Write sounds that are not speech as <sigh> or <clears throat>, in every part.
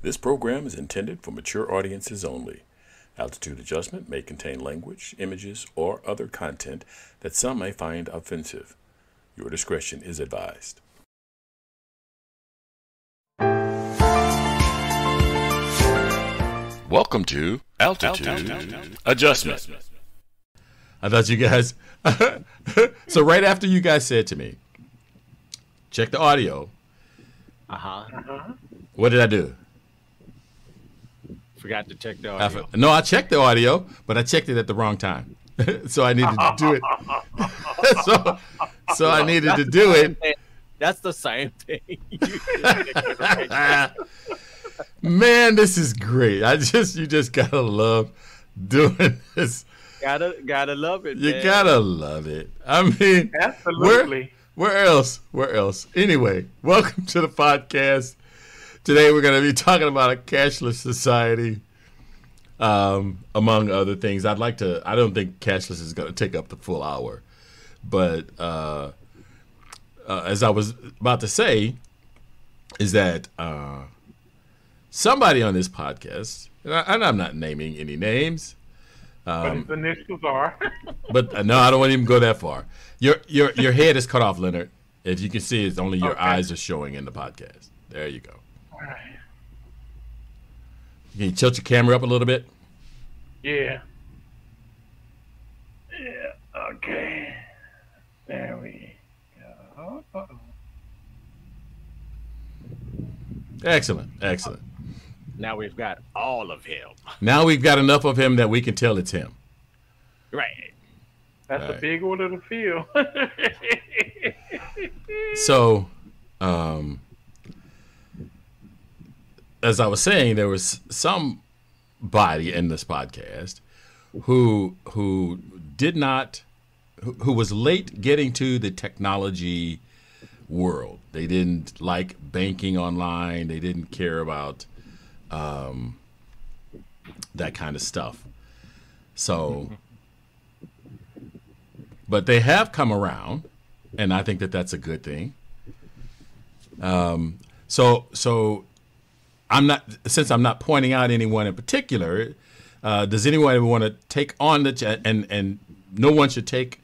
This program is intended for mature audiences only. Altitude adjustment may contain language, images, or other content that some may find offensive. Your discretion is advised. Welcome to Altitude, Adjustment. I thought you guys. <laughs> so right after you guys said to me, check the audio. Uh huh. What did I do? Forgot to check the audio. f- no, I checked the audio, but I checked it at the wrong time. <laughs> so I needed to do it. <laughs> so, so I needed to do it. That's the same thing. <laughs> Man, this is great. I just you just gotta love doing this. gotta gotta love it. You man. gotta love it. I mean, Absolutely. Where, where else? Where else? Anyway, welcome to the podcast. Today we're going to be talking about a cashless society, um, among other things. I'd like to. I don't think cashless is going to take up the full hour, but uh, uh, as I was about to say, is that uh, somebody on this podcast, and, I, and I'm not naming any names, but his initials are. <laughs> but uh, no, I don't want to even go that far. Your your your head is cut off, Leonard. If you can see, it's only your Okay. eyes are showing in the podcast. There you go. Right. Can you tilt your camera up a little bit? Yeah. Yeah. Okay. There we go. Uh-oh. Excellent, excellent. Now we've got all of him. Now we've got enough of him that we can tell it's him. Right. That's Right. a big one order to fill. So, um, as I was saying, there was somebody in this podcast who who did not who, who was late getting to the technology world. They didn't like banking online. They didn't care about um, that kind of stuff. So, but they have come around, and I think that that's a good thing. Um, so so I'm not since I'm not pointing out anyone in particular. Uh, does anyone want to take on the ch- and and no one should take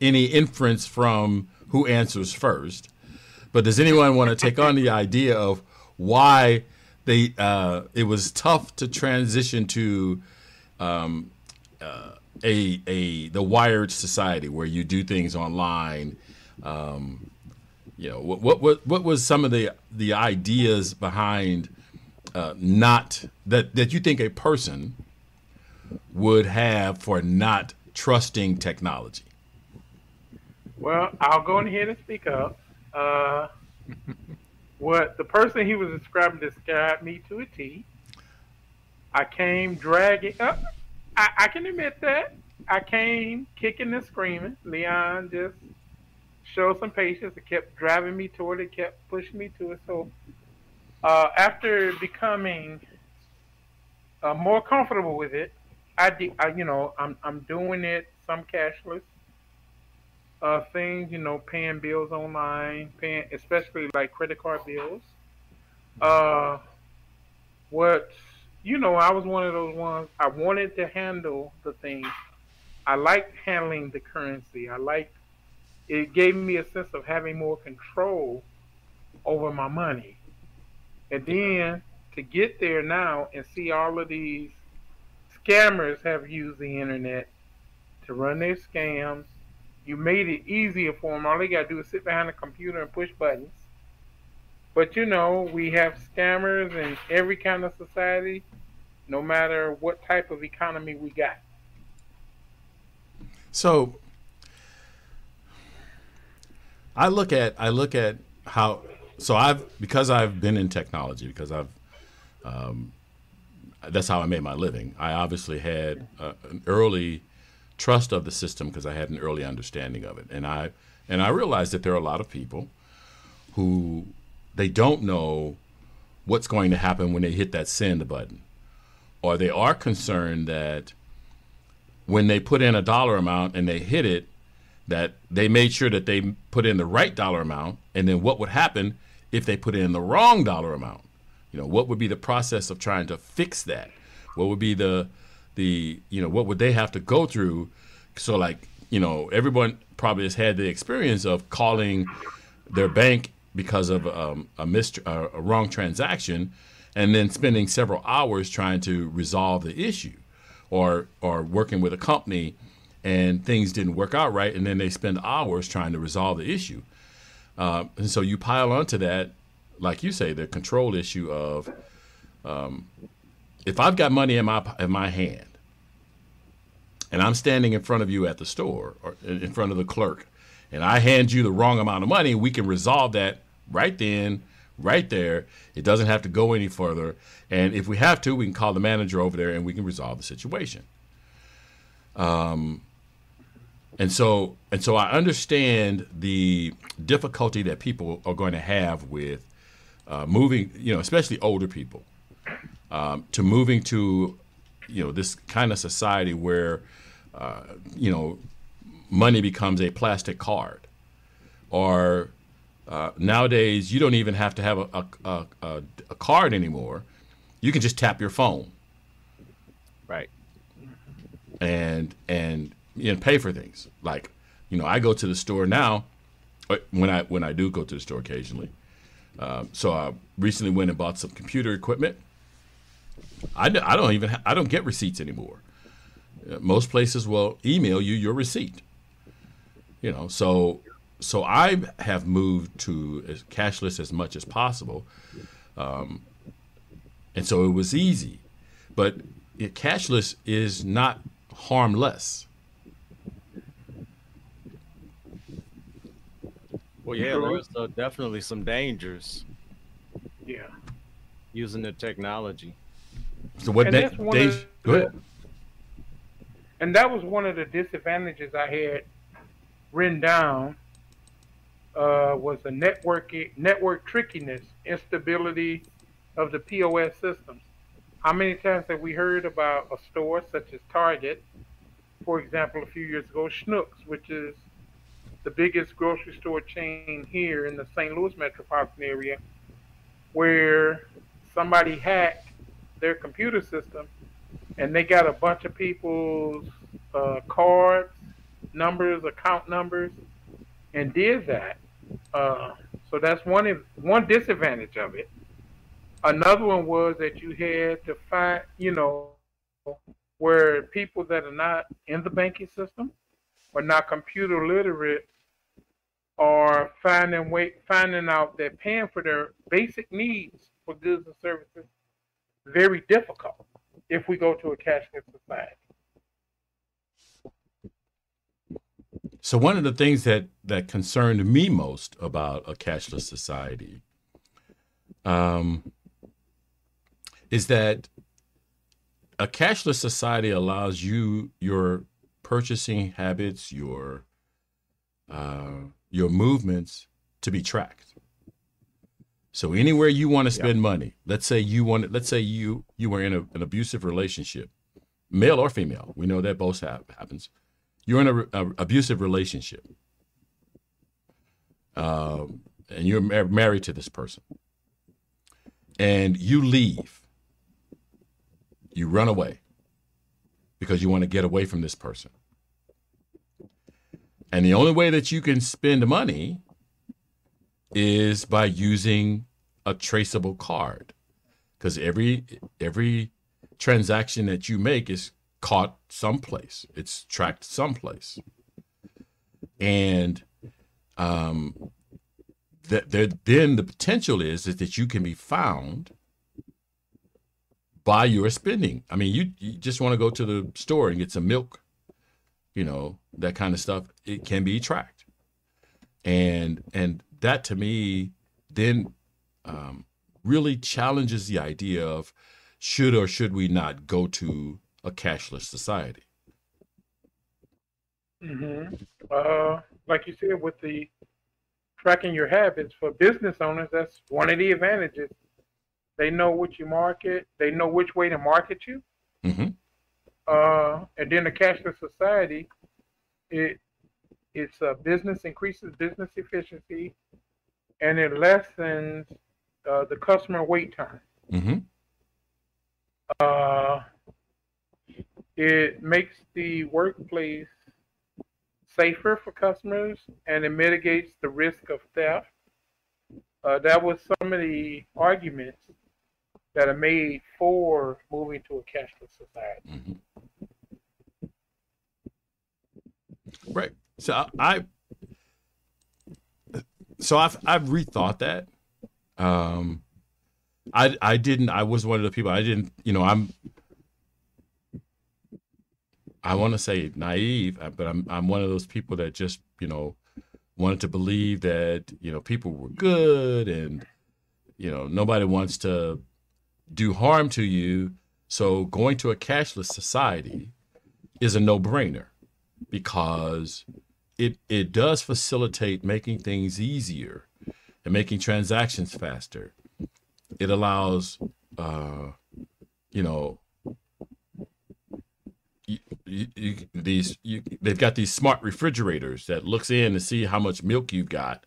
any inference from who answers first. But does anyone want to take on the idea of why they uh, it was tough to transition to um, uh, a a the wired society where you do things online? Um, you know what what what what was some of the the ideas behind uh, not that that you think a person would have for not trusting technology? well, I'll go in here and speak up. Uh, <laughs> what the person he was describing described me to a T. I came dragging up. I, I can admit that. I came kicking and screaming. Leon just showed some patience. It kept driving me toward it, kept pushing me to it. So uh, after becoming uh, more comfortable with it, I, de- I you know I'm I'm doing it some cashless uh, things, you know, paying bills online, paying especially like credit card bills. Uh, what you know, I was one of those ones. I wanted to handle the things. I liked handling the currency. I liked it gave me a sense of having more control over my money. And then to get there now and see all of these scammers have used the internet to run their scams. You made it easier for them. All they got to do is sit behind a computer and push buttons. But you know, we have scammers in every kind of society, no matter what type of economy we got. So I look at I look at how so I've because I've been in technology because I've um, that's how I made my living. I obviously had uh, an early trust of the system because I had an early understanding of it, and I and I realized that there are a lot of people who they don't know what's going to happen when they hit that send button, or they are concerned that when they put in a dollar amount and they hit it, that they made sure that they put in the right dollar amount, and then what would happen if they put in the wrong dollar amount? You know, what would be the process of trying to fix that? What would be the the you know what would they have to go through? So like you know everyone probably has had the experience of calling their bank because of um, a, uh, a wrong transaction, and then spending several hours trying to resolve the issue, or or working with a company and things didn't work out right, and then they spend hours trying to resolve the issue. Uh, and so you pile onto that, like you say, the control issue of um, if I've got money in my in my hand, and I'm standing in front of you at the store or in front of the clerk, and I hand you the wrong amount of money, we can resolve that right then, right there. It doesn't have to go any further. And if we have to, we can call the manager over there and we can resolve the situation. Um, and so and so I understand the difficulty that people are going to have with uh, moving, you know, especially older people, um, to moving to, you know, this kind of society where, uh, you know, money becomes a plastic card, or uh, nowadays you don't even have to have a, a, a, a card anymore. You can just tap your phone. Right. And and know, pay for things. Like, you know, I go to the store now uh, when I when I do go to the store occasionally. Um, so I recently went and bought some computer equipment. I, I don't even I don't get receipts anymore. Uh, most places will email you your receipt. You know, so so I have moved to as cashless as much as possible, um, and so it was easy. But it, cashless is not harmless. Well, yeah, there's uh, definitely some dangers Yeah. using the technology. So what And da- that's one Go ahead. And that was one of the disadvantages I had written down. Uh, was the network network trickiness, instability of the POS systems. How many times have we heard about a store such as Target, for example, a few years ago, Schnucks, which is the biggest grocery store chain here in the St. Louis metropolitan area, where somebody hacked their computer system and they got a bunch of people's uh, cards, numbers, account numbers, and did that. Uh, so that's one one disadvantage of it. Another one was that you had to find, you know, where people that are not in the banking system or not computer literate are finding way finding out that paying for their basic needs for goods and services very difficult if we go to a cashless society. So one of the things that that concerned me most about a cashless society um, is that a cashless society allows you your purchasing habits, your uh, your movements to be tracked. So anywhere you want to spend money, let's say you want, let's say you you were in a, an abusive relationship, male or female. We know that both have, happens. You're in a, a abusive relationship, um, and you're mar- married to this person, and you leave. You run away because you want to get away from this person. And the only way that you can spend money is by using a traceable card. Because every every transaction that you make is caught someplace. It's tracked someplace. And um that there then the potential is, is that you can be found by your spending. I mean, you, you just want to go to the store and get some milk, you know, that kind of stuff. It can be tracked, and and that to me then um, really challenges the idea of should or should we not go to a cashless society. Mm-hmm. Uh, like you said, with the tracking your habits for business owners, that's one of the advantages. They know what you market. They know which way to market you. Mm-hmm. Uh, and then the cashless society, it it's a business increases business efficiency, and it lessens uh, the customer wait time. Mm-hmm. Uh, it makes the workplace safer for customers and it mitigates the risk of theft. Uh, that was some of the arguments that are made for moving to a cashless society. Mm-hmm. Right. So I, so I've I've rethought that. Um, I I didn't. I was one of the people. I didn't. You know, I'm. I want to say naive, uh, but I'm I'm one of those people that just you know wanted to believe that you know people were good and you know nobody wants to do harm to you. So going to a cashless society is a no-brainer because it it does facilitate making things easier and making transactions faster. It allows, uh, you know, you, you, you, these they've got these smart refrigerators that looks in to see how much milk you've got,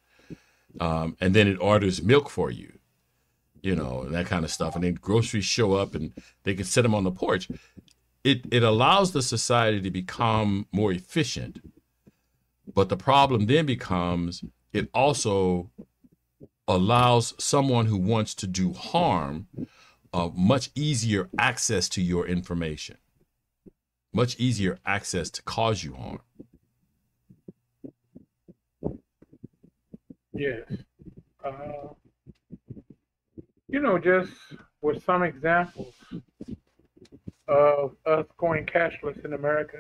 um, and then it orders milk for you, you know, and that kind of stuff. And then groceries show up, and they can set them on the porch. It it allows the society to become more efficient, but the problem then becomes it also allows someone who wants to do harm uh, much easier access to your information, much easier access to cause you harm. Yes. Uh, you know, just with some examples of us going cashless in America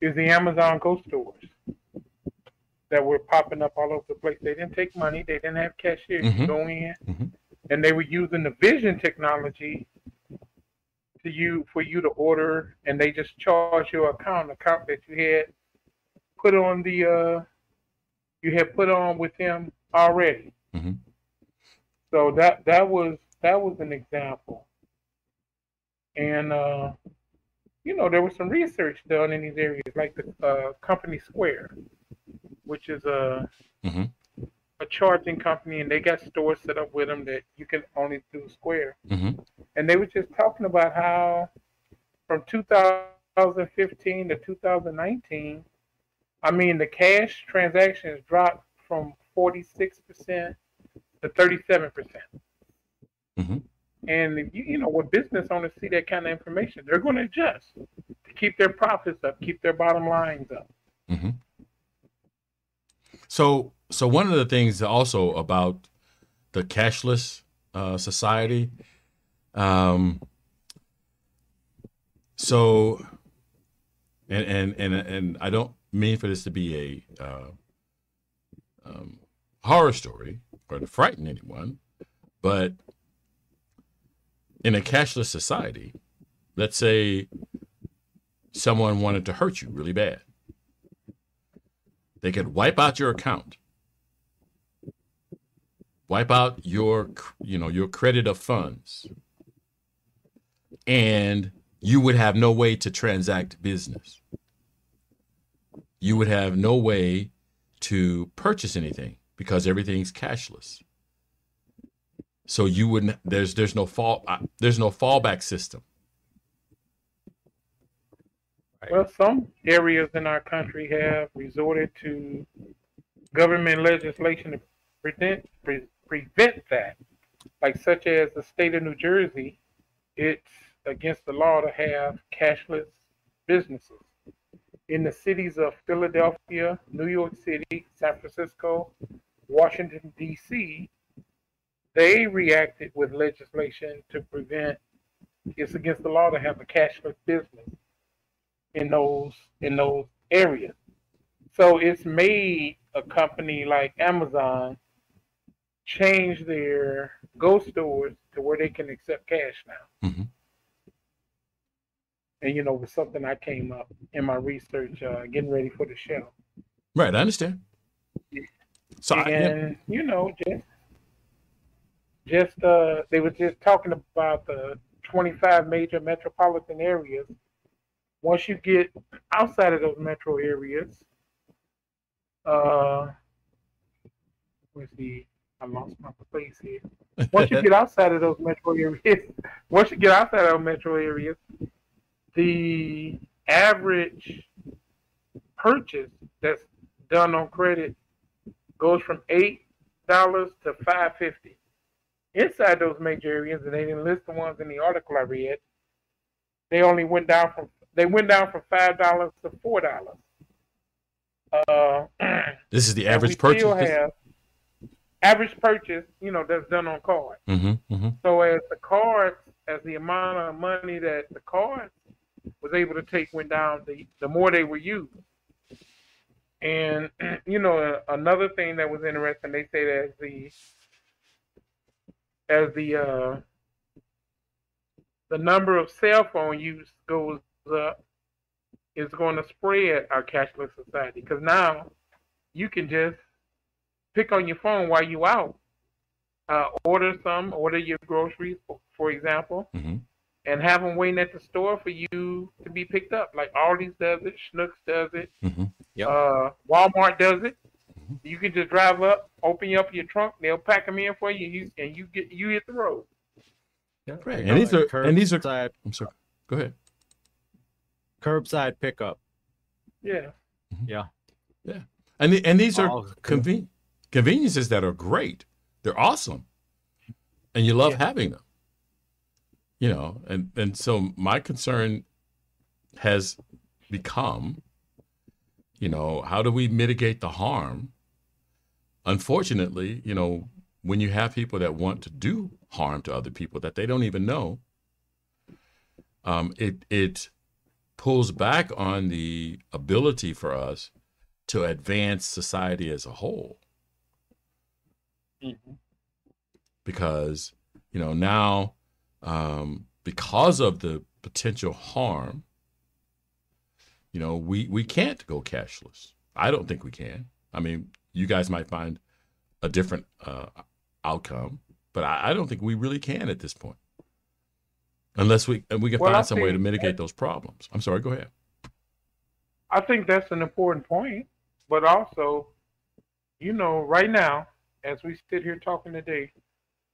is the Amazon Go stores that were popping up all over the place. They didn't take money. They didn't have cashiers. Mhm. Go in, Mhm. and they were using the vision technology to you for you to order, and they just charge your account, account that you had put on the uh, you had put on with them already. Mhm. So that that was that was an example, and uh, you know there was some research done in these areas, like the uh, company Square, which is a Mhm. a charging company, and they got stores set up with them that you can only do Square. hmm And they were just talking about how from 2015 to 2019, I mean the cash transactions dropped from 46% to 37%. Mhm. And you, you know, when business owners see that kind of information, they're going to adjust to keep their profits up, keep their bottom lines up. hmm So, so one of the things also about the cashless uh, society, um, so, and and and and I don't mean for this to be a uh, um, horror story or to frighten anyone, but in a cashless society, let's say someone wanted to hurt you really bad they could wipe out your account wipe out your you know your credit of funds and you would have no way to transact business. You would have no way to purchase anything because everything's cashless so you wouldn't there's there's no fall there's no fallback system Well, some areas in our country have resorted to government legislation to prevent pre- prevent that. Like such as the state of New Jersey, it's against the law to have cashless businesses. In the cities of Philadelphia, New York City, San Francisco, Washington D.C., they reacted with legislation to prevent. It's against the law to have a cashless business in those in those areas. So it's made a company like Amazon change their Go stores to where they can accept cash now. Mhm. And you know, with something I came up in my research, uh, getting ready for the show, right i understand so I, yeah. and you know, just just uh, they were just talking about the 25 major metropolitan areas. Once you get outside of those metro areas, uh, let's see, I lost my place here. Once you get <laughs> outside of those metro areas, <laughs> once you get outside of metro areas, the average purchase that's done on credit goes from eight dollars to five fifty. Inside those major areas, and they didn't list the ones in the article I read. They only went down from they went down from five dollars to four dollars. Uh, <clears throat> This is the average purchase. Have average purchase, you know, that's done on card. hmm hmm So as the cards, as the amount of money that the cards was able to take went down, the the more they were used. And <clears throat> you know, another thing that was interesting, they say that the as the uh, the number of cell phone use goes up, it's going to spread our cashless society because now you can just pick on your phone while you out uh, order some, order your groceries, for, for example, hmm and have them waiting at the store for you to be picked up. Like Aldi's does it, Schnucks does it, hmm Yep. uh, Walmart does it. Mm-hmm. You can just drive up, open up your trunk, they'll pack them in for you, you and you get you hit the road. Great. And these are and these are. curbside, I'm sorry. Go ahead. curbside pickup. Yeah, mm-hmm. Yeah. Yeah. And the, and these are All conven- conveniences that are great. They're awesome, and you love Yeah. having them. You know, and and so my concern has become, you know, how do we mitigate the harm? Unfortunately, you know, when you have people that want to do harm to other people that they don't even know, um, it it pulls back on the ability for us to advance society as a whole. Because you know now um, because of the potential harm you know we we can't go cashless. I don't think we can. I mean you guys might find a different uh, outcome but I, I don't think we really can at this point. Unless we and we can Well, I find some way to mitigate those problems. I'm sorry go ahead. I think that's an important point, but also, you know, right now, as we sit here talking today,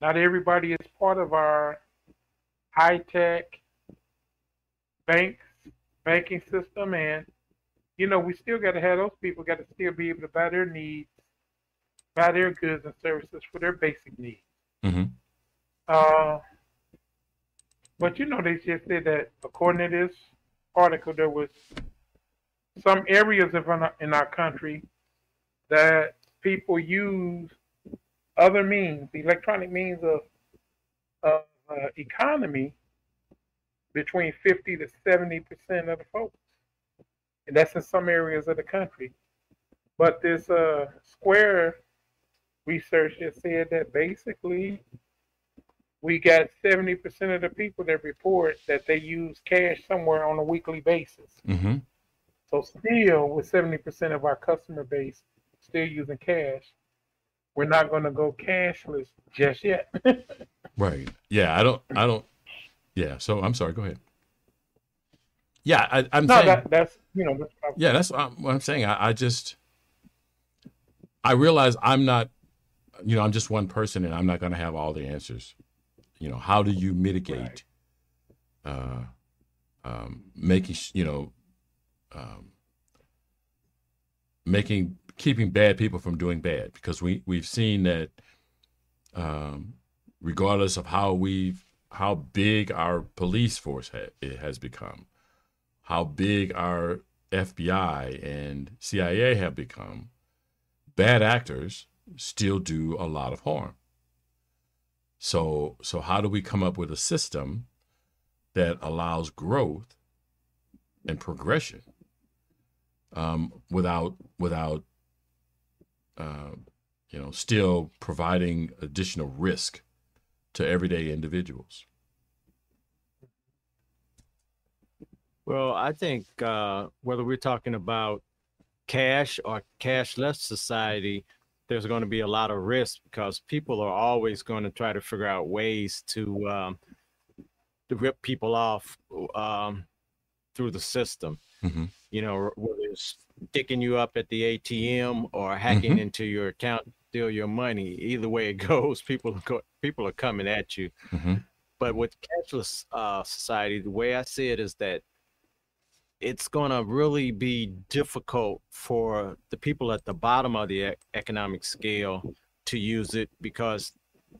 not everybody is part of our high tech banks banking system, and you know, we still got to have those people got to still be able to buy their needs, buy their goods and services for their basic needs. hmm Uh, but you know, they just said that according to this article, there was some areas of our, in our country that people use other means, electronic means of of uh, economy, between fifty to seventy percent of the folks, and that's in some areas of the country. But this uh, Square research has said that basically we got 70% of the people that report that they use cash somewhere on a weekly basis. hmm So still, with 70% of our customer base still using cash, we're not going to go cashless just yet. <laughs> Right. Yeah. I don't. I don't. Yeah. So I'm sorry. Go ahead. Yeah. I, I'm no, saying. that, that's you know, that's yeah. That's what I'm, what I'm saying. I, I just. I realize I'm not. You know, I'm just one person, and I'm not going to have all the answers. You know, how do you mitigate? Uh, um, making you know, um, making keeping bad people from doing bad because we we've seen that. Um, regardless of how we've how big our police force ha- it has become, how big our FBI and CIA have become, bad actors still do a lot of harm. So so how do we come up with a system that allows growth and progression um, without without uh, you know still providing additional risk to everyday individuals. Well, I think uh, whether we're talking about cash or cashless society, there's going to be a lot of risk because people are always going to try to figure out ways to um, to rip people off um, through the system. Mhm. You know, whether it's sticking you up at the ATM or hacking Mhm. into your account steal your money. Either way it <laughs> goes, people are go, people are coming at you. hmm But with cashless uh, society, the way I see it is that it's going to really be difficult for the people at the bottom of the economic scale to use it because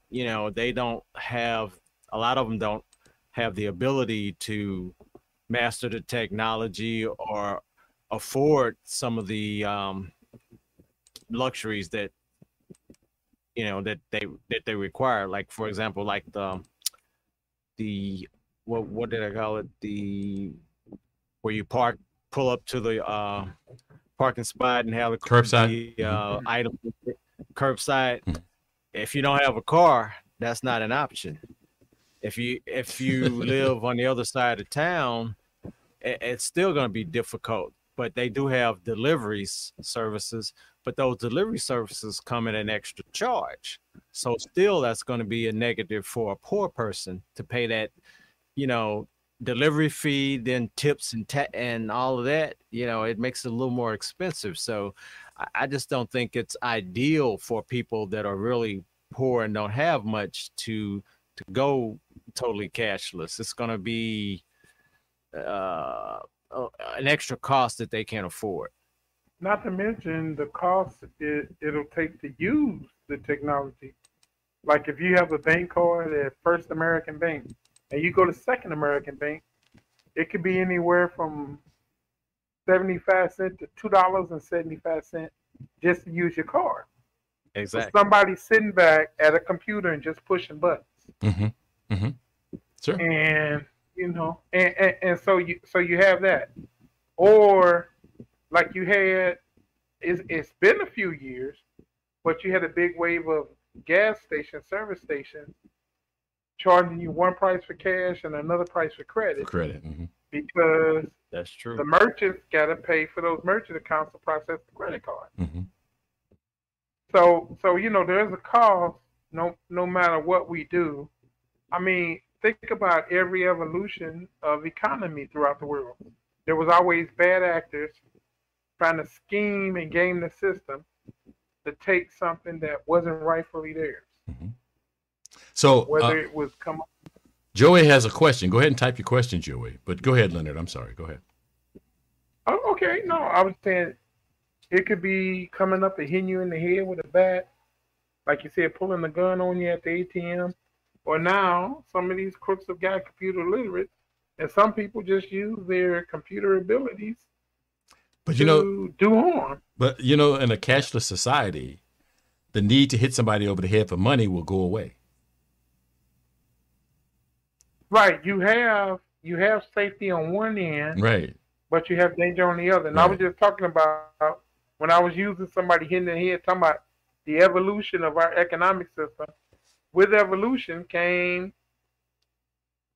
you know they don't have a lot of them don't have the ability to master the technology or afford some of the um, luxuries that you know that they that they require. Like for example like the the what what did i call it? The where you park pull up to the uh parking spot and have the Curbside? the, uh, item curbside Mhm. if you don't have a car that's not an option if you if you <laughs> live on the other side of town it, it's still going to be difficult but they do have deliveries services but those delivery services come at an extra charge so still that's going to be a negative for a poor person to pay that you know delivery fee then tips and ta- and all of that you know it makes it a little more expensive. So I, I just don't think it's ideal for people that are really poor and don't have much to to go totally cashless. It's going to be uh an extra cost that they can't afford. Not to mention the cost it, it'll take to use the technology. Like if you have a bank card at First American Bank and you go to Second American Bank, it could be anywhere from 75 cents to $2.75 just to use your card. So exactly somebody sitting back at a computer and just pushing buttons. hmm hmm Sure. and you know and, and, and so you so you have that or like you had it's, it's been a few years but you had a big wave of gas station service stations charging you one price for cash and another price for For credit credit. hmm because that's true. the merchants got to pay for those merchant accounts to process the credit card. Hmm so so you know there's a cost no no matter what we do. I mean think about every evolution of economy throughout the world. There was always bad actors trying to scheme and game the system to take something that wasn't rightfully theirs So uh, it was come Joey has a question. Go ahead and type your question, Joey. But go ahead, Leonard. I'm sorry. Go ahead. oh, okay no i was saying it could be coming up and hitting you in the head with a bat like you said pulling the gun on you at the atm or now some of these crooks have got computer literate and some people just use their computer abilities But to you know, do harm but you know, in a cashless society, the need to hit somebody over the head for money will go away. Right you have you have safety on one end Right. but you have danger on the other and i was just talking about when i was using somebody hitting the head talking about the evolution of our economic system with evolution came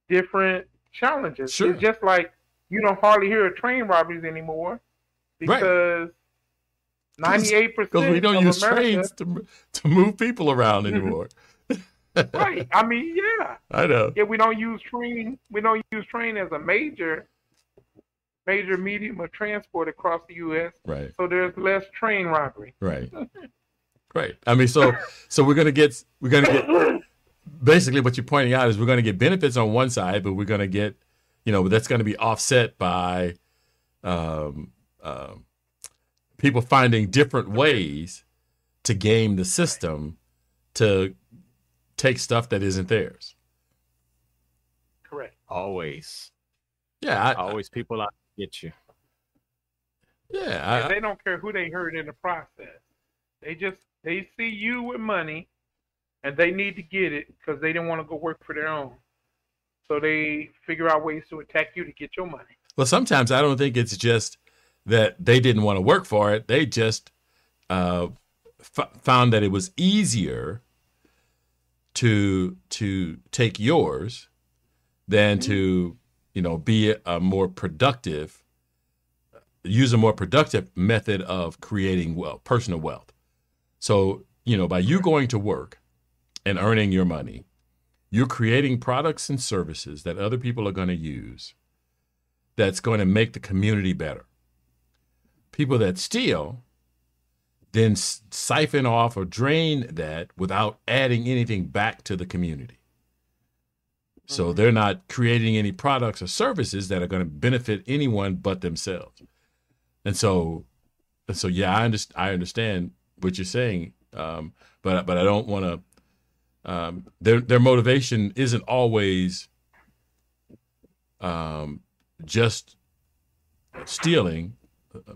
different challenges Sure. it's just like you don't hardly hear of train robberies anymore because 98% Because we don't of use America, trains to to move people around anymore. <laughs> right i mean yeah <laughs> I know. yeah we don't use train we don't use train as a major major medium of transport across the us Right. so there's less train robbery Right. <laughs> Right. I mean, so so we're gonna get we're gonna get <coughs> basically what you're pointing out is we're gonna get benefits on one side, but we're gonna get you know that's gonna be offset by um, um, people finding different ways to game the system to take stuff that isn't theirs. correct always Yeah. I, always people out to get you yeah. I, they don't care who they hurt in the process they just they see you with money and they need to get it because they didn't want to go work for their own so they figure out ways to attack you to get your money Well, sometimes I don't think it's just that they didn't want to work for it. They just uh, f- found that it was easier to to take yours than mm-hmm. to you know be a more productive, use a more productive method of creating wealth, personal wealth. So you know, by you going to work and earning your money, you're creating products and services that other people are going to use that's going to make the community better. People that steal, then siphon off or drain that without adding anything back to the community. So mm-hmm. they're not creating any products or services that are going to benefit anyone but themselves. And so, and so yeah, I understand. I understand what you're saying, um, but but I don't want to. Um, their their motivation isn't always um, just stealing.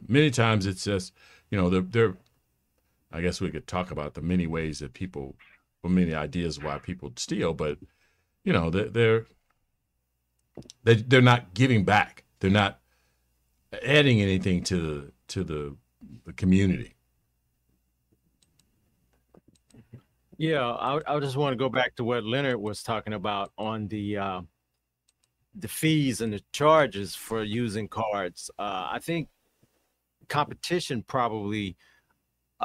Many times it's just you know they're, they're I guess we could talk about the many ways that people, or many ideas why people steal, but you know they're they're they, they're not giving back. They're not adding anything to the to the, the community. Yeah, I, I just want to go back to what Leonard was talking about on the uh, the fees and the charges for using cards. Uh, I think competition probably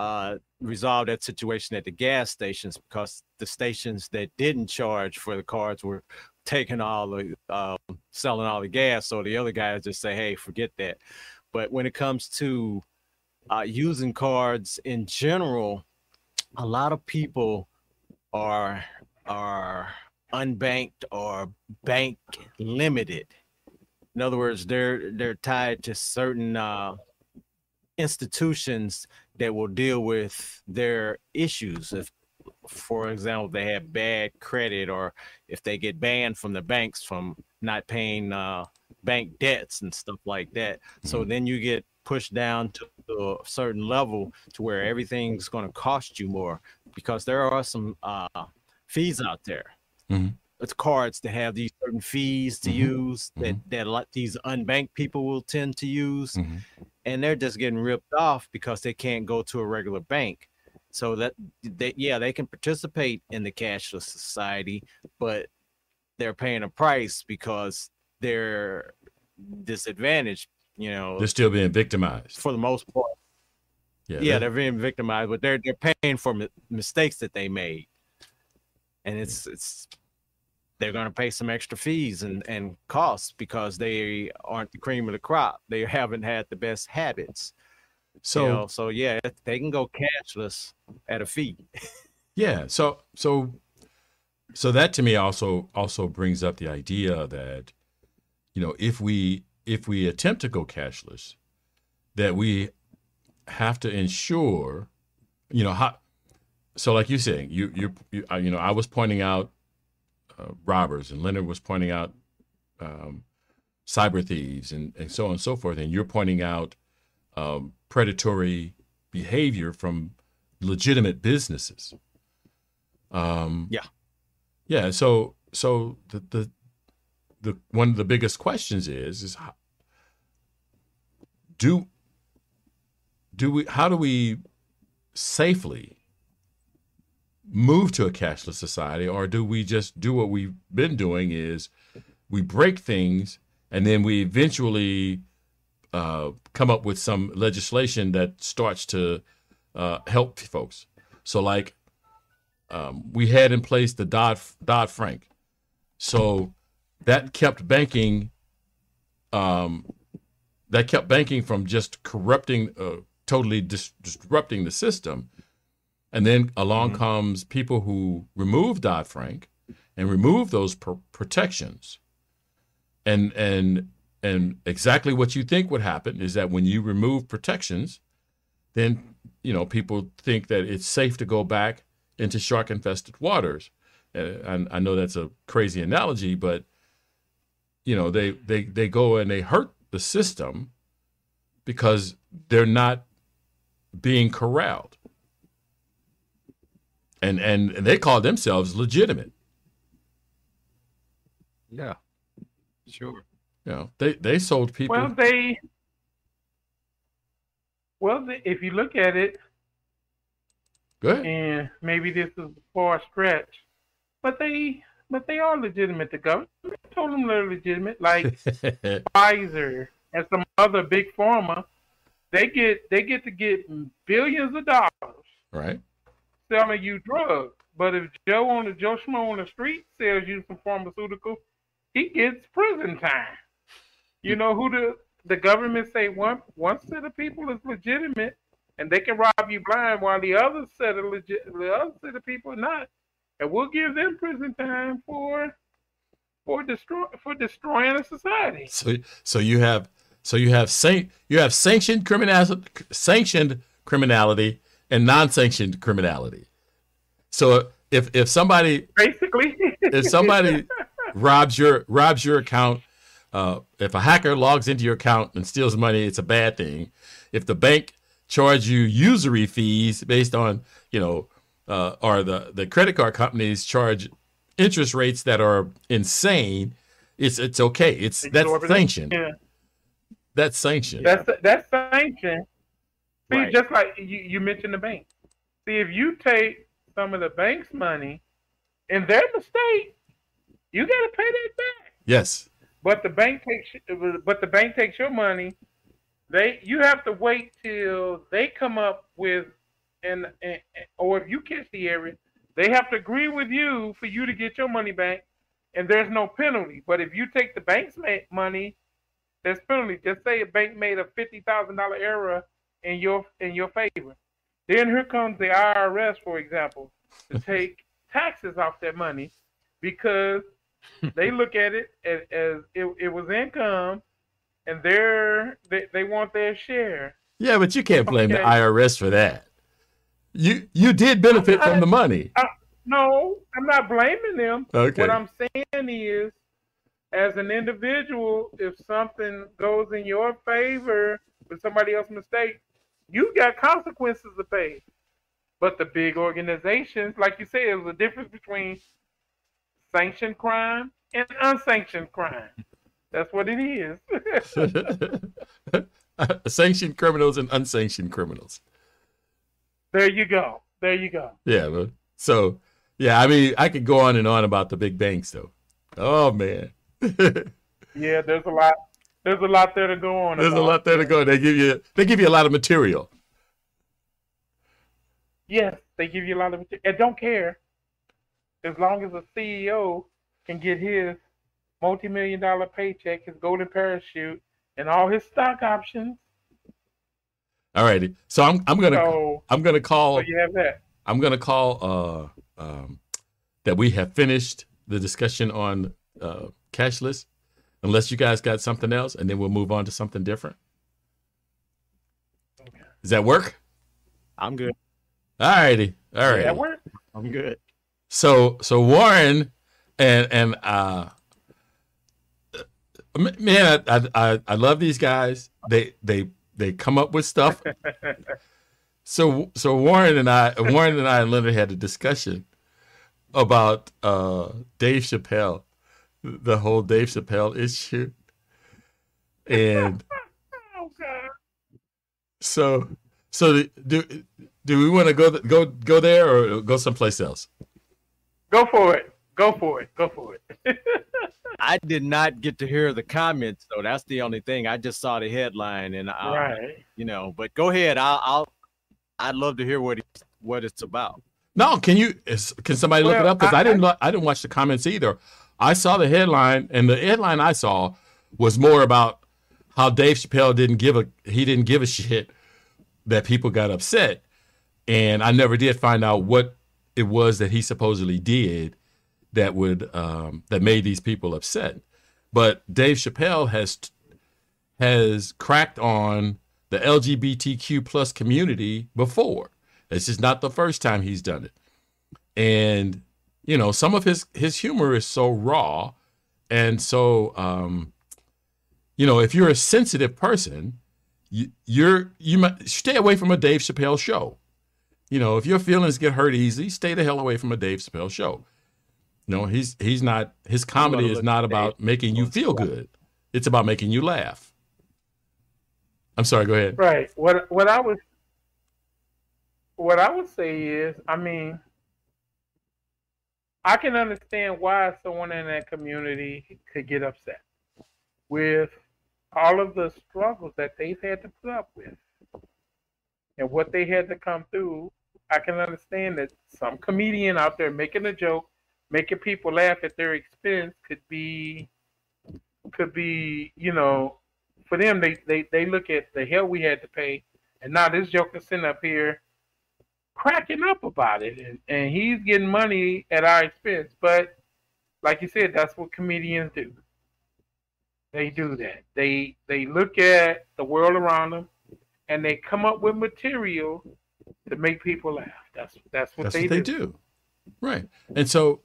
uh, resolved that situation at the gas stations because the stations that didn't charge for the cards were taking all the uh, selling all the gas. So the other guys just say, "Hey, forget that." But when it comes to uh, using cards in general, a lot of people are are unbanked or bank limited. In other words, they're they're tied to certain uh, institutions that will deal with their issues. If, for example, they have bad credit or if they get banned from the banks from not paying uh, bank debts and stuff like that. So mm-hmm. then you get pushed down to a certain level to where everything's going to cost you more because there are some uh, fees out there. Mm-hmm. It's cards to have these certain fees to mm-hmm. use that mm-hmm. that a lot these unbanked people will tend to use, mm-hmm. And they're just getting ripped off because they can't go to a regular bank. So that they yeah they can participate in the cashless society, but they're paying a price because they're disadvantaged. You know, they're still being victimized for the most part. Yeah, yeah, they're, they're being victimized, but they're they're paying for mi- mistakes that they made, and it's it's they're going to pay some extra fees and, and costs because they aren't the cream of the crop. They <laughs> haven't had the best habits. So, you know, so yeah, they can go cashless at a fee. <laughs> yeah. So, so, so that to me also also brings up the idea that, you know, if we if we attempt to go cashless, that we have to ensure, you know, how. So, like you're saying, you you you, uh, you know, I was pointing out robbers, and Leonard was pointing out um, cyber thieves, and, and so on and so forth. And you're pointing out um, predatory behavior from legitimate businesses. Um, yeah, yeah. So, so the the the one of the biggest questions is is how, do do we how do we safely move to a cashless society or do we just do what we've been doing is we break things and then we eventually uh, come up with some legislation that starts to uh, help folks. So like um, we had in place the dodd dodd frank so that kept banking um, that kept banking from just corrupting uh, totally dis- disrupting the system and then along mm-hmm. comes people who remove Dodd Frank and remove those pr- protections. And and and exactly what you think would happen is that when you remove protections, then you know people think that it's safe to go back into shark infested waters. And I know that's a crazy analogy, but you know they they they go and they hurt the system because they're not being corralled and and they call themselves legitimate. Yeah, sure. You know, they they sold people. Well, they. Well, they, if you look at it, good. And maybe this is a far stretch, but they but they are legitimate. The government told them they're legitimate. Like <laughs> Pfizer and some other big pharma, they get they get to get billions of dollars. Right selling you drugs. But if Joe on the Joe Schmo on the street sells you some pharmaceutical, he gets prison time. You know who the the government say one one set of people is legitimate and they can rob you blind while the other set of legit, the other set of people are not, and we'll give them prison time for for destroy for destroying a society. So so you have so you have san- you have sanctioned criminality sanctioned criminality and non-sanctioned criminality. So if if somebody basically if somebody robs your robs your account, uh, if a hacker logs into your account and steals money, it's a bad thing. If the bank charge you usury fees based on you know, uh, or the the credit card companies charge interest rates that are insane, it's it's okay. It's that's sanctioned. Yeah. That's sanctioned. That's that's sanctioned. See, Right. just like you, you mentioned the bank. See, if you take some of the bank's money and their mistake, you got to pay that back. yes. But the bank takes but the bank takes your money. They you have to wait till they come up with and, and or if you catch the area, they have to agree with you for you to get your money back, and there's no penalty. But if you take the bank's ma- money, there's penalty. Just say a bank made a fifty thousand dollar error in your in your favor, then here comes the IRS, for example, to <laughs> take taxes off that money because <laughs> they look at it as, as it, it was income, and they're they, they want their share. Yeah, but you can't blame the IRS for that. You you did benefit from the money. No, I'm not blaming them. Okay. What I'm saying is, as an individual, if something goes in your favor with somebody else's mistake, you got consequences to pay. But the big organizations, like you said, there's a difference between sanctioned crime and unsanctioned crime. That's what it is. <laughs> Sanctioned criminals and unsanctioned criminals. there you go. There you go. Yeah, so yeah, I mean, I could go on and on about the big banks though. Oh man, <laughs> Yeah, there's a lot. There's a lot there to go on. There's a lot there to go. They give you they give you a lot of material. Yes, they give you a lot of material. And don't care. As long as a CEO can get his multi-million dollar paycheck, his golden parachute, and all his stock options. All righty. so I'm I'm gonna So, I'm gonna call so you have that. I'm gonna call uh um that we have finished the discussion on uh cashless, unless you guys got something else, and then we'll move on to something different. Does that work? I'm good. Alrighty, alrighty. That works. I'm good. So so Warren and and uh man, I, I I love these guys. They they they come up with stuff. <laughs> So so Warren and I Warren and I and Leonard had a discussion about uh Dave Chappelle, the whole Dave Chappelle issue. And God. so so do do we want to go go go there or go someplace else? Go for it. Go for it. Go for it. <laughs> I did not get to hear the comments though. That's the only thing. I just saw the headline and I, right. you know. But go ahead. I'll. I'll I'd love to hear what it's what it's about. No, can you? Is, can somebody look it up? Because I, I- didn't. lo- I didn't watch the comments either. I saw the headline, and the headline I saw was more about how Dave Chappelle didn't give a he didn't give a shit that people got upset, and I never did find out what it was that he supposedly did that would um, that made these people upset. But Dave Chappelle has has cracked on the LGBTQ plus community before. This is not the first time he's done it. And you know, some of his his humor is so raw and so um you know, if you're a sensitive person, you, you're you might stay away from a Dave Chappelle show. You know, if your feelings get hurt easy, stay the hell away from a Dave Chappelle show. No, he's he's not his comedy is not about Dave making you feel good. It's about making you laugh. I'm sorry, go ahead. Right. What what I was what I would say is, I mean, I can understand why someone in that community could get upset with all of the struggles that they've had to put up with and what they had to come through. I can understand that some comedian out there making a joke, making people laugh at their expense could be could be, you know, for them they, they, they look at the hell we had to pay And now this joke is sitting up here cracking up about it, and, and he's getting money at our expense. But like you said, that's what comedians do. They do that. They they look at the world around them, and they come up with material to make people laugh. That's that's what, That's they, what they do. do. Right. And so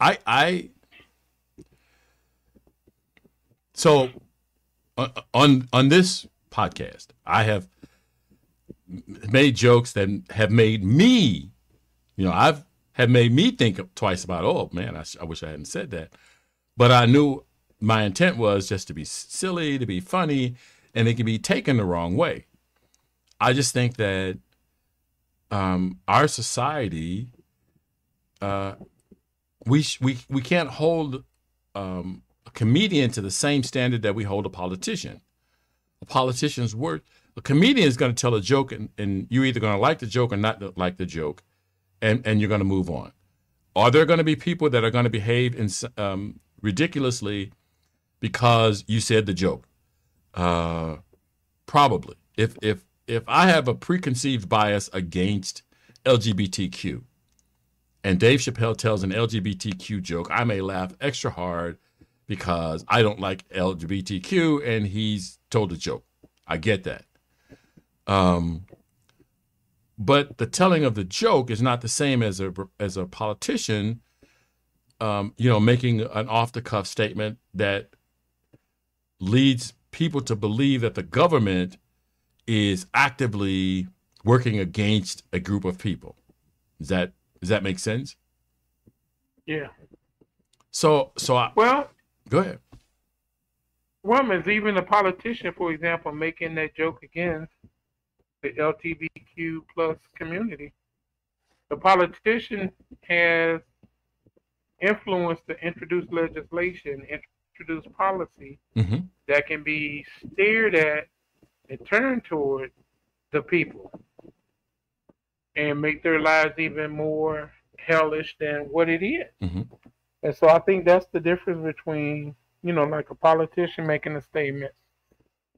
I I so on on, on this podcast, I have made jokes that have made me, you know, I've have made me think twice about, oh man, I, I wish I hadn't said that. But I knew my intent was just to be silly, to be funny, and it can be taken the wrong way. I just think that um, our society, uh, we we we can't hold um, a comedian to the same standard that we hold a politician. A politician's word, a comedian is going to tell a joke, and, and you're either going to like the joke or not like the joke, and and you're going to move on. Are there going to be people that are going to behave in, um, ridiculously because you said the joke? Uh, probably. If if if I have a preconceived bias against LGBTQ, and Dave Chappelle tells an LGBTQ joke, I may laugh extra hard because I don't like LGBTQ, and he's told a joke. I get that. Um, but the telling of the joke is not the same as a as a politician, um, you know, making an off the cuff statement that leads people to believe that the government is actively working against a group of people. Does that does that make sense? Yeah. So so I, Well, go ahead. women's even a politician, for example, making that joke against the LGBTQ plus community. The politician has influence to introduce legislation, introduce policy hmm that can be steered at and turned toward the people and make their lives even more hellish than what it is. Mhm. And so I think that's the difference between, you know, like a politician making a statement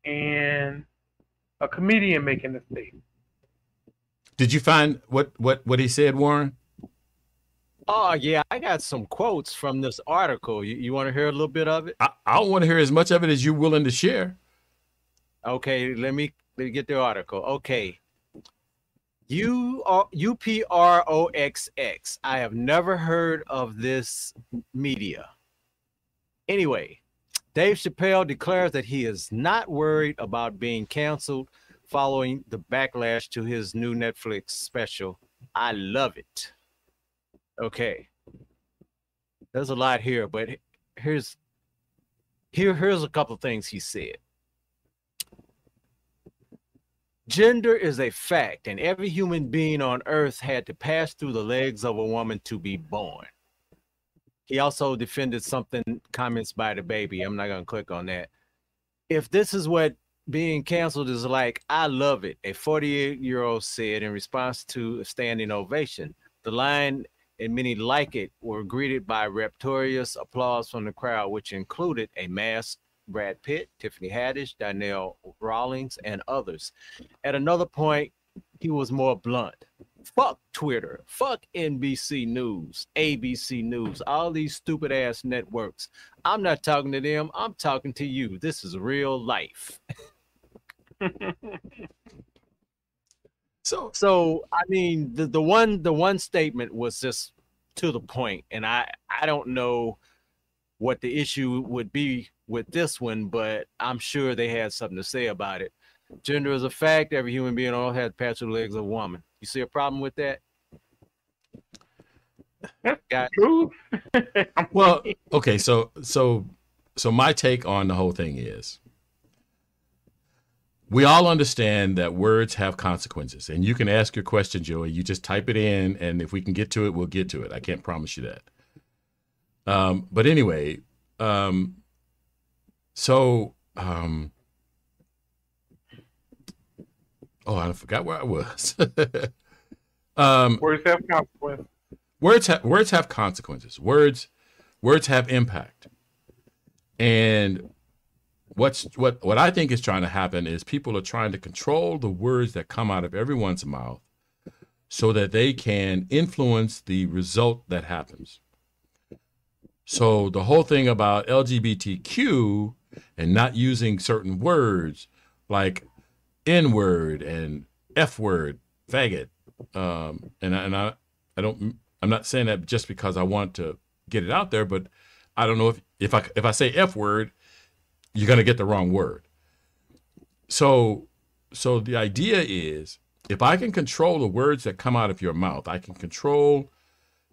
and a comedian making a statement. Did you find what what what he said, Warren? Oh yeah, I got some quotes from this article. You, you want to hear a little bit of it? I, I don't want to hear as much of it as you're willing to share. Okay, let me let me get the article. Okay. U R U P R O X X. I have never heard of this media. Anyway, Dave Chappelle declares that he is not worried about being canceled following the backlash to his new Netflix special. I love it. Okay. There's a lot here, but here's here here's a couple things he said. Gender is a fact, and every human being on earth had to pass through the legs of a woman to be born. He also defended something comments by DaBaby. I'm not to click on that. If this is what being canceled is like, I love it, a 48 year old said in response to a standing ovation. The line and many like it were greeted by rapturous applause from the crowd, which included a masked Brad Pitt, Tiffany Haddish, Donnell Rawlings, and others. At another point, he was more blunt. Fuck Twitter. Fuck NBC News, ABC News, all these stupid ass networks. I'm not talking to them. I'm talking to you. This is real life. So So I mean, the the one the one statement was just to the point, and I I don't know what the issue would be with this one, but I'm sure they had something to say about it. Gender is a fact. Every human being on earth has patch of legs of a woman. You see a problem with that? Got True. <laughs> well, okay, so so so my take on the whole thing is we all understand that words have consequences. And you can ask your question, Joey. You just type it in, and if we can get to it, we'll get to it. I can't promise you that. Um, but anyway, um, so um, oh, I forgot where I was. <laughs> um, Words have consequences. words have words have consequences. Words words have impact. And what's what what I think is trying to happen is people are trying to control the words that come out of everyone's mouth so that they can influence the result that happens. So the whole thing about LGBTQ and not using certain words like N word and F word, faggot, um, and I, and I I don't I'm not saying that just because I want to get it out there, but I don't know if if I if I say F word, you're gonna get the wrong word. So so the idea is if I can control the words that come out of your mouth, I can control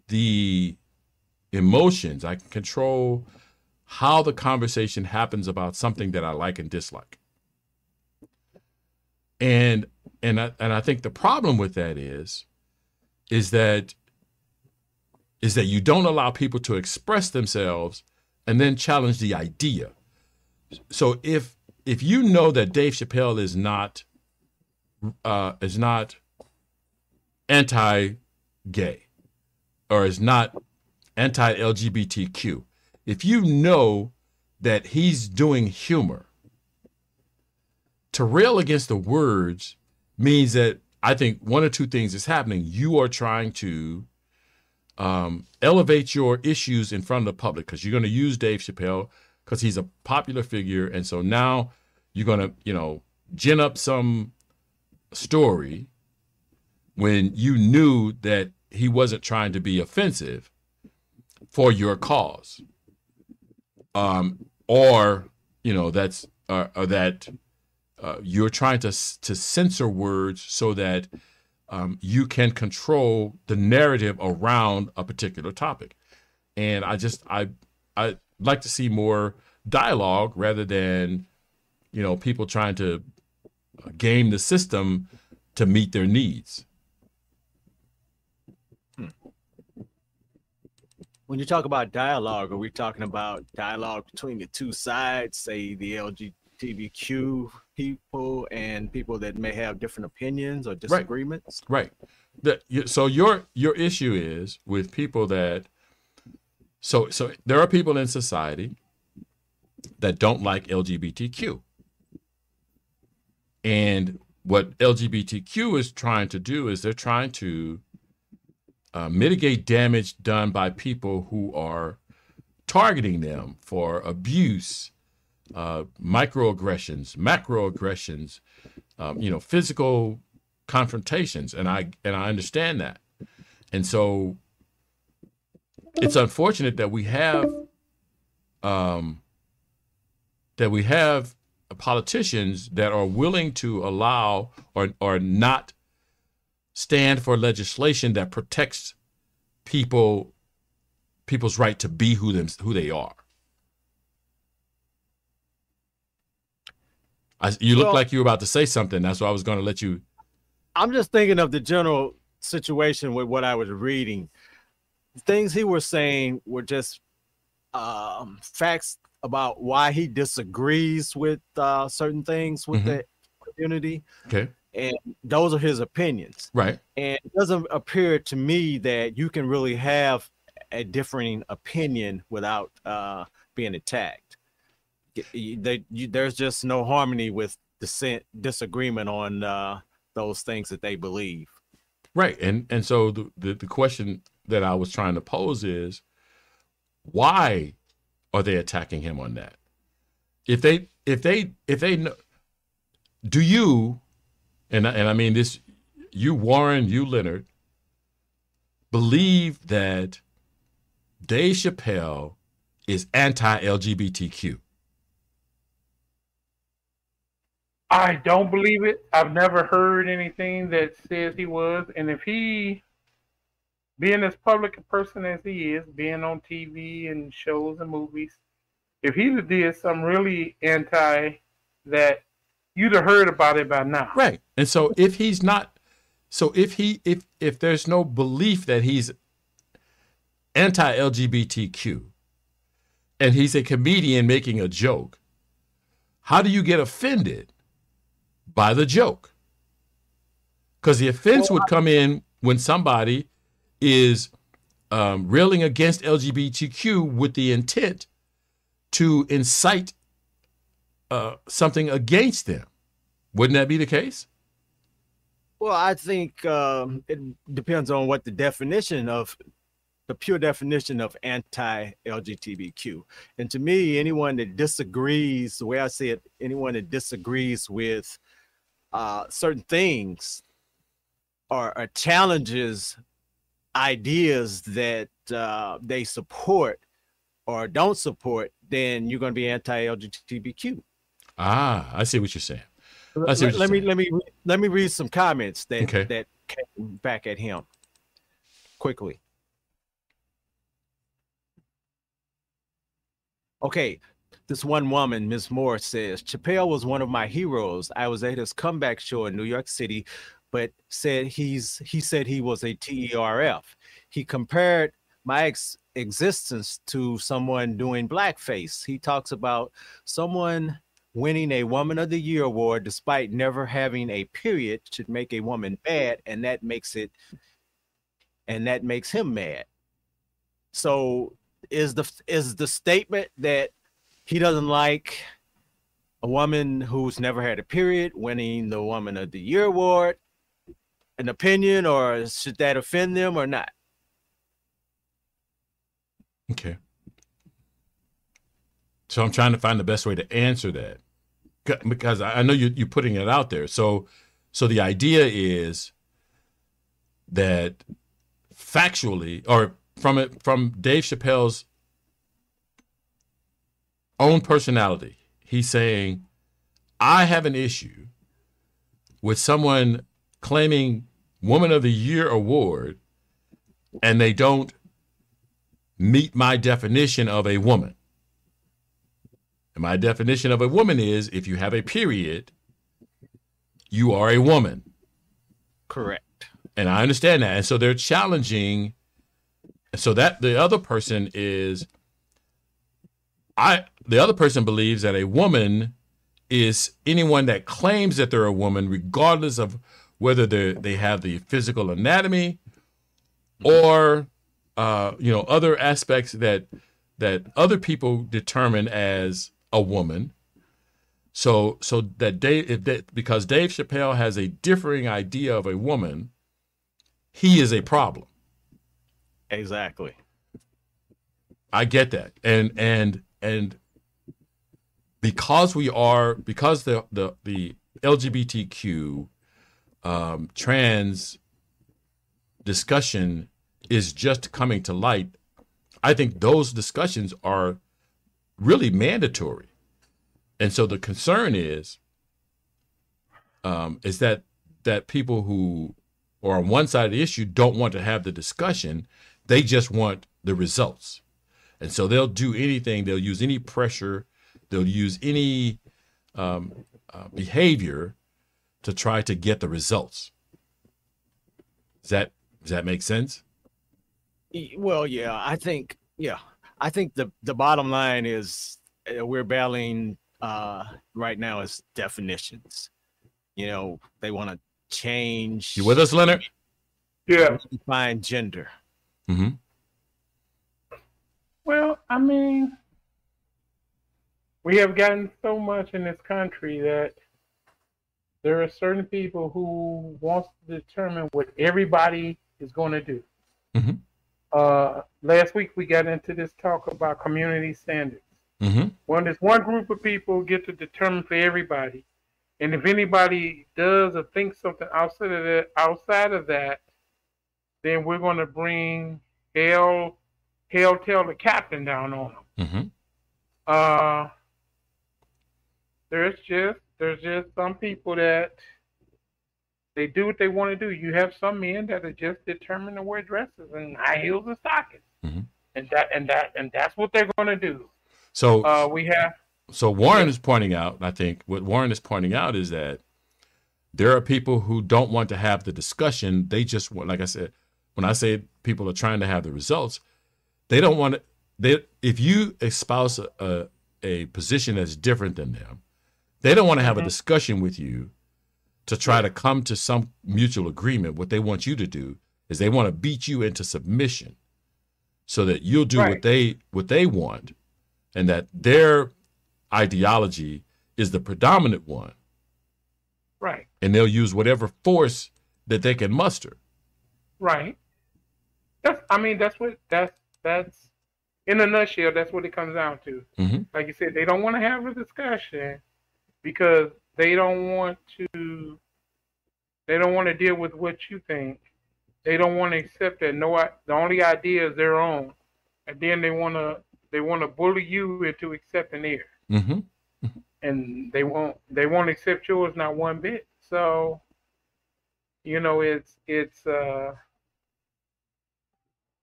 the emotions, I can control how the conversation happens about something that I like and dislike. And and I, and I think the problem with that is is that is that you don't allow people to express themselves and then challenge the idea. So if if you know that Dave Chappelle is not uh, is not anti-gay or is not anti-LGBTQ, if you know that he's doing humor, to rail against the words means that I think one or two things is happening. You are trying to um, elevate your issues in front of the public because you're going to use Dave Chappelle because he's a popular figure, and so now you're going to, you know, gin up some story when you knew that he wasn't trying to be offensive for your cause, um, or you know that's uh, or that uh, you're trying to to censor words so that um, you can control the narrative around a particular topic. And I just I I like to see more dialogue rather than you know people trying to game the system to meet their needs. Hmm. When you talk about dialogue, are we talking about dialogue between the two sides, say the LGBTQ people and people that may have different opinions or disagreements. Right. right. That so your your issue is with people that so so there are people in society that don't like LGBTQ. And what LGBTQ is trying to do is they're trying to uh, mitigate damage done by people who are targeting them for abuse uh, microaggressions, macroaggressions, um, you know, physical confrontations, and I and I understand that, and so it's unfortunate that we have um, that we have politicians that are willing to allow or or not stand for legislation that protects people people's right to be who them who they are. I, you look well, like you were about to say something. That's why I was going to let you. I'm just thinking of the general situation with what I was reading. Things he was saying were just um, facts about why he disagrees with uh, certain things with mm-hmm. the community. Okay. And those are his opinions. Right. And it doesn't appear to me that you can really have a differing opinion without uh, being attacked they, you, there's just no harmony with dissent, disagreement on uh, those things that they believe. Right, and and so the, the the question that I was trying to pose is, why are they attacking him on that? If they if they if they know, do you, and and I mean this, you Warren, you Leonard, believe that Dave Chappelle is anti-LGBTQ? I don't believe it. I've never heard anything that says he was. And if he, being as public a person as he is, being on TV and shows and movies, if he did something really anti that, you'd have heard about it by now. Right. And so if he's not, so if he, if if there's no belief that he's anti-LGBTQ, and he's a comedian making a joke, how do you get offended? By the joke. Because the offense would come in when somebody is um, railing against LGBTQ with the intent to incite uh, something against them. Wouldn't that be the case? Well, I think um, it depends on what the definition of the pure definition of anti-LGBTQ. And to me, anyone that disagrees, the way I see it, anyone that disagrees with uh, certain things or, or challenges ideas that uh, they support or don't support, then you're going to be anti-LGBTQ. Ah, I see what you're saying. Let, let me let me let me read some comments that okay. that came back at him quickly. Okay, this one woman, Miss Moore, says Chappelle was one of my heroes. I was at his comeback show in New York City, but said he's he said he was a TERF. He compared my ex- existence to someone doing blackface. He talks about someone winning a Woman of the Year award despite never having a period should make a woman bad, and that makes it, and that makes him mad. So is the is the statement that he doesn't like a woman who's never had a period winning the Woman of the Year award an opinion, or should that offend them or not? Okay. So I'm trying to find the best way to answer that because I know you, you're putting it out there. So, so the idea is that factually, or from it from Dave Chappelle's own personality, he's saying, "I have an issue with someone claiming Woman of the Year award, and they don't meet my definition of a woman." And my definition of a woman is if you have a period, you are a woman. Correct. And I understand that. And so they're challenging. So that the other person is I the other person believes that a woman is anyone that claims that they're a woman, regardless of whether they they have the physical anatomy or uh, you know other aspects that that other people determine as a woman. So so that Dave if that because Dave Chappelle has a differing idea of a woman, he is a problem. Exactly. I get that. And and and because we are because the the the LGBTQ um, trans discussion is just coming to light, I think those discussions are really mandatory. And so the concern is um, is that that people who are on one side of the issue don't want to have the discussion; they just want the results, and so they'll do anything. They'll use any pressure. They'll use any um, uh, behavior to try to get the results. Does that does that make sense? Well, yeah, I think yeah, I think the the bottom line is uh, we're battling uh, right now is definitions. You know, they want to change. You with us, Leonard? Yeah. Define gender. Mm-hmm. Well, I mean, we have gotten so much in this country that there are certain people who wants to determine what everybody is going to do. Mm-hmm. Uh, last week we got into this talk about community standards. Mm-hmm. When there's one group of people get to determine for everybody, and if anybody does or thinks something outside of that, outside of that, then we're going to bring hell, hell, tell the captain down on them. Mm-hmm. Uh, there's just there's just some people that they do what they want to do. You have some men that are just determined to wear dresses and high heels and stockings, mm-hmm. and that and that and that's what they're going to do. So uh, we have. So Warren is pointing out. I think what Warren is pointing out is that there are people who don't want to have the discussion. They just want, like I said, when I say people are trying to have the results, they don't want to. They if you espouse a, a, a position that's different than them, they don't want to have mm-hmm. a discussion with you to try to come to some mutual agreement. What they want you to do is they want to beat you into submission so that you'll do right. what they what they want and that their ideology is the predominant one, Right. and they'll use whatever force that they can muster. Right. That's. I mean, that's what. That's. That's. In a nutshell, that's what it comes down to. hmm Like you said, they don't want to have a discussion because they don't want to. They don't want to deal with what you think. They don't want to accept that no. The only idea is their own, and then they want to. They want to bully you into accepting theirs, hmm and they won't. They won't accept yours not one bit. So. You know, it's it's uh.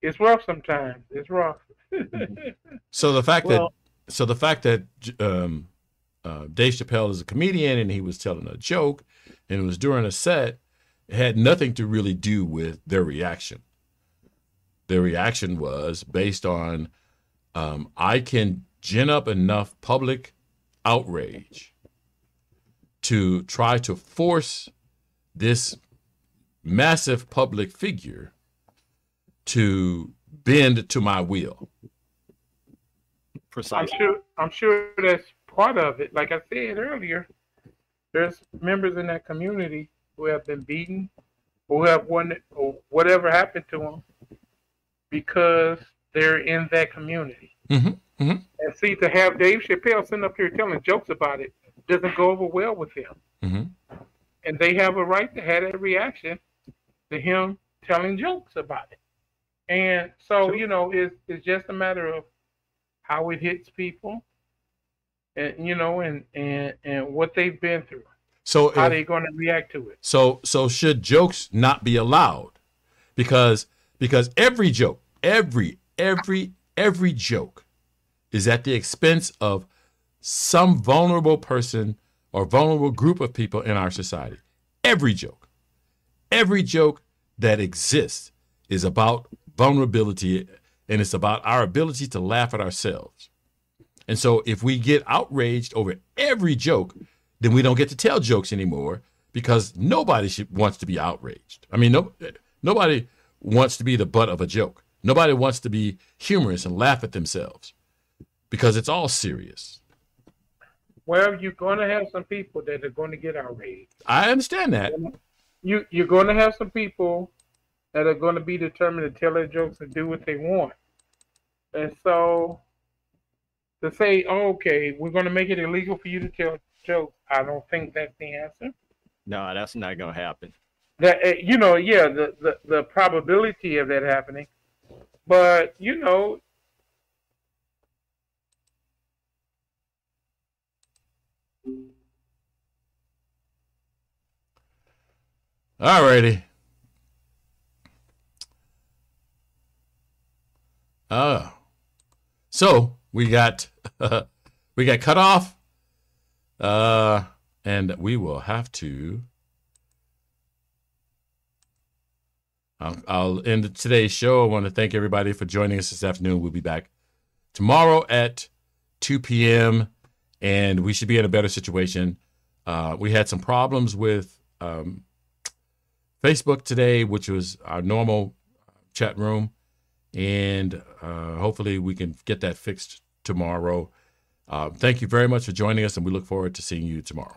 It's rough sometimes. It's rough. <laughs> So the fact Well- that so the fact that um, uh, Dave Chappelle is a comedian and he was telling a joke and it was during a set it had nothing to really do with their reaction. Their reaction was based on um, I can gin up enough public outrage to try to force this massive public figure to bend to my will. Precisely. I'm sure. I'm sure that's part of it. Like I said earlier, there's members in that community who have been beaten, who have won, or whatever happened to them, because they're in that community. Mhm, mhm. And see, to have Dave Chappelle sitting up here telling jokes about it doesn't go over well with him. hmm And they have a right to have that reaction to him telling jokes about it. And so, you know, it's it's just a matter of how it hits people, and you know, and and and what they've been through, So how if- they're going to react to it. So so should jokes not be allowed? Because because every joke, every every every joke is at the expense of some vulnerable person or vulnerable group of people in our society. Every joke. Every joke that exists is about vulnerability and it's about our ability to laugh at ourselves. And so if we get outraged over every joke, then we don't get to tell jokes anymore because nobody should, wants to be outraged. I mean, no, nobody wants to be the butt of a joke. Nobody wants to be humorous and laugh at themselves because it's all serious. Well, you're going to have some people that are going to get outraged. I understand that. You you're going to have some people that are going to be determined to tell their jokes and do what they want. And so to say, oh, okay, we're going to make it illegal for you to tell jokes, I don't think that's the answer. No, that's not going to happen. that uh, you know, yeah, the, the the probability of that happening, but you know, All righty. Oh, so we got <laughs> we got cut off, uh, and we will have to. I'll, I'll end today's show. I want to thank everybody for joining us this afternoon. We'll be back tomorrow at 2 p.m. and we should be in a better situation. Uh, we had some problems with um, Facebook today, which was our normal chat room, and uh, hopefully we can get that fixed tomorrow. Uh, thank you very much for joining us, and we look forward to seeing you tomorrow.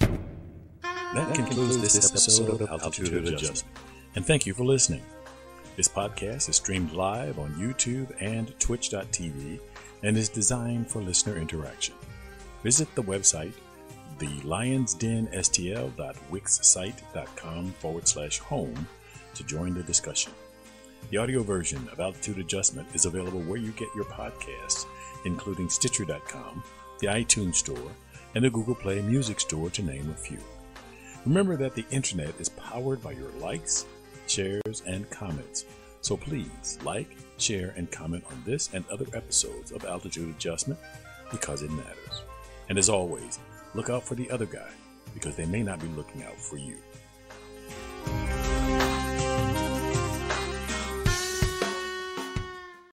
That concludes this episode of Altitude Adjustment, and thank you for listening. This podcast is streamed live on YouTube and Twitch.tv and is designed for listener interaction. Visit the website, thelionsdenstl.wixsite.com forward slash home to join the discussion. The audio version of Altitude Adjustment is available where you get your podcasts, including Stitcher.com, the iTunes Store, and the Google Play Music Store, to name a few. Remember that the internet is powered by your likes, shares, and comments. So please like, share, and comment on this and other episodes of Altitude Adjustment because it matters. And as always, look out for the other guy because they may not be looking out for you.